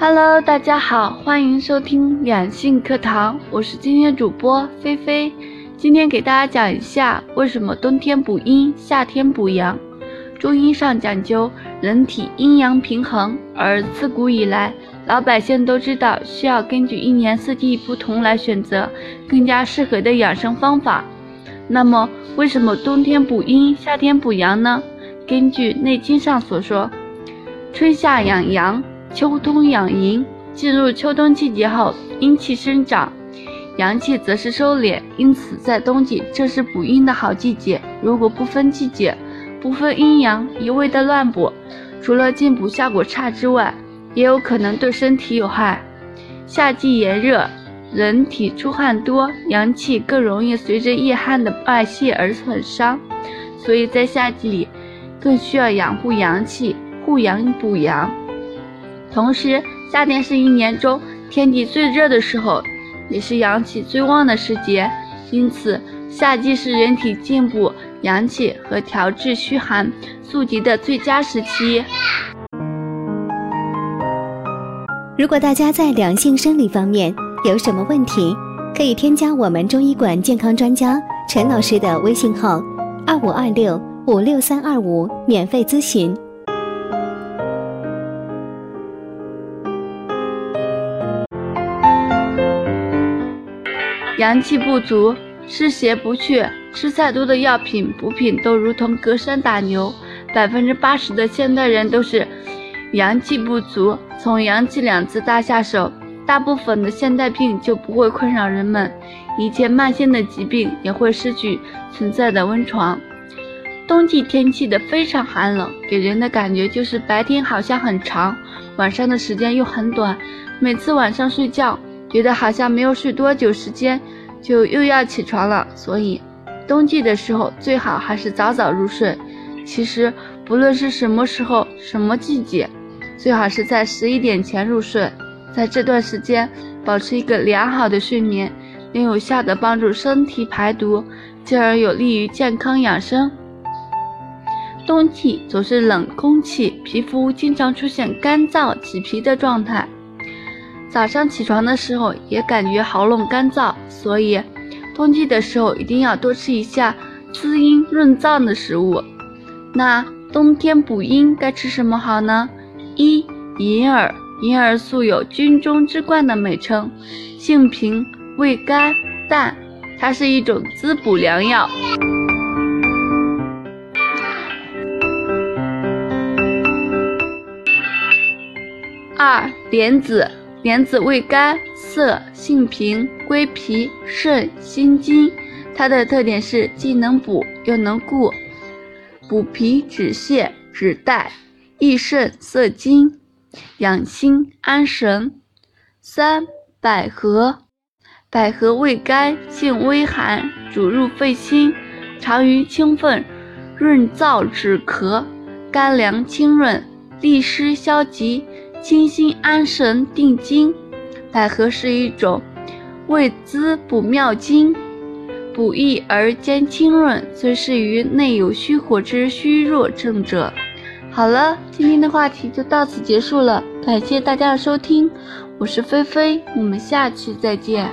Hello，大家好，欢迎收听两性课堂，我是今天主播菲菲。今天给大家讲一下为什么冬天补阴，夏天补阳。中医上讲究人体阴阳平衡，而自古以来，老百姓都知道需要根据一年四季不同来选择更加适合的养生方法。那么，为什么冬天补阴，夏天补阳呢？根据《内经》上所说，春夏养阳。秋冬养阴，进入秋冬季节后，阴气生长，阳气则是收敛，因此在冬季正是补阴的好季节。如果不分季节，不分阴阳，一味的乱补，除了进补效果差之外，也有可能对身体有害。夏季炎热，人体出汗多，阳气更容易随着夜汗的外泄而损伤，所以在夏季里更需要养护阳气，护阳补阳。同时，夏天是一年中天气最热的时候，也是阳气最旺的时节，因此夏季是人体进补阳气和调治虚寒素疾的最佳时期。如果大家在两性生理方面有什么问题，可以添加我们中医馆健康专家陈老师的微信号：二五二六五六三二五，免费咨询。阳气不足，湿邪不去，吃再多的药品补品都如同隔山打牛。百分之八十的现代人都是阳气不足。从“阳气”两字大下手，大部分的现代病就不会困扰人们，一切慢性的疾病也会失去存在的温床。冬季天气的非常寒冷，给人的感觉就是白天好像很长，晚上的时间又很短。每次晚上睡觉。觉得好像没有睡多久时间，就又要起床了。所以，冬季的时候最好还是早早入睡。其实，不论是什么时候、什么季节，最好是在十一点前入睡。在这段时间，保持一个良好的睡眠，能有效的帮助身体排毒，进而有利于健康养生。冬季总是冷空气，皮肤经常出现干燥、起皮的状态。早上起床的时候也感觉喉咙干燥，所以冬季的时候一定要多吃一下滋阴润燥的食物。那冬天补阴该吃什么好呢？一银耳，银耳素有军中之冠的美称，性平，味甘淡，它是一种滋补良药。二莲子。莲子味甘涩，性平，归脾、肾、心经。它的特点是既能补又能固，补脾止泻止带，益肾涩精，养心安神。三百合，百合味甘，性微寒，主入肺心，常于清肺，润燥止咳，甘凉清润，利湿消积。清心安神定惊，百合是一种味滋补妙经，补益而兼清润，最适于内有虚火之虚弱症者。好了，今天的话题就到此结束了，感谢大家的收听，我是菲菲，我们下期再见。